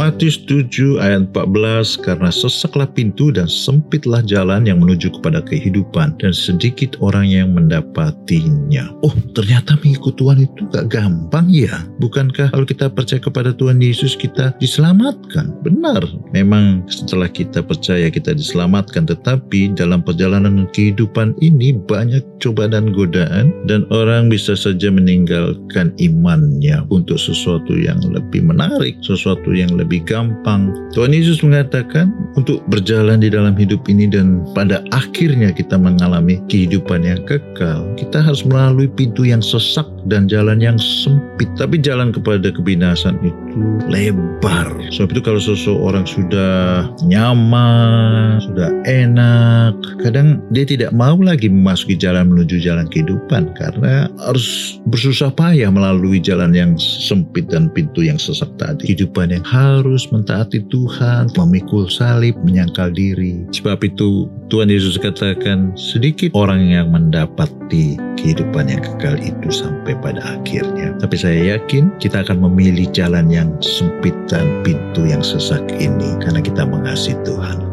Matius 7 ayat 14 karena sesaklah pintu dan sempitlah jalan yang menuju kepada kehidupan dan sedikit orang yang mendapatinya. Oh ternyata mengikut Tuhan itu gak gampang ya. Bukankah kalau kita percaya kepada Tuhan Yesus kita diselamatkan? Benar. Memang setelah kita percaya kita diselamatkan tetapi dalam perjalanan kehidupan ini banyak coba dan godaan dan orang bisa saja meninggalkan imannya untuk sesuatu yang lebih menarik, sesuatu yang lebih gampang. Tuhan Yesus mengatakan untuk berjalan di dalam hidup ini dan pada akhirnya kita mengalami kehidupan yang kekal, kita harus melalui pintu yang sesak dan jalan yang sempit. Tapi jalan kepada kebinasan itu lebar. Sebab itu kalau seseorang sudah nyaman, sudah enak, kadang dia tidak mau lagi memasuki jalan menuju jalan kehidupan karena harus bersusah payah melalui jalan yang sempit dan pintu yang sesak tadi. Kehidupan yang harus mentaati Tuhan, memikul salib, menyangkal diri. Sebab itu Tuhan Yesus katakan sedikit orang yang mendapati kehidupan yang kekal itu sampai pada akhirnya. Tapi saya yakin kita akan memilih jalan yang sempit dan pintu yang sesak ini karena kita mengasihi Tuhan.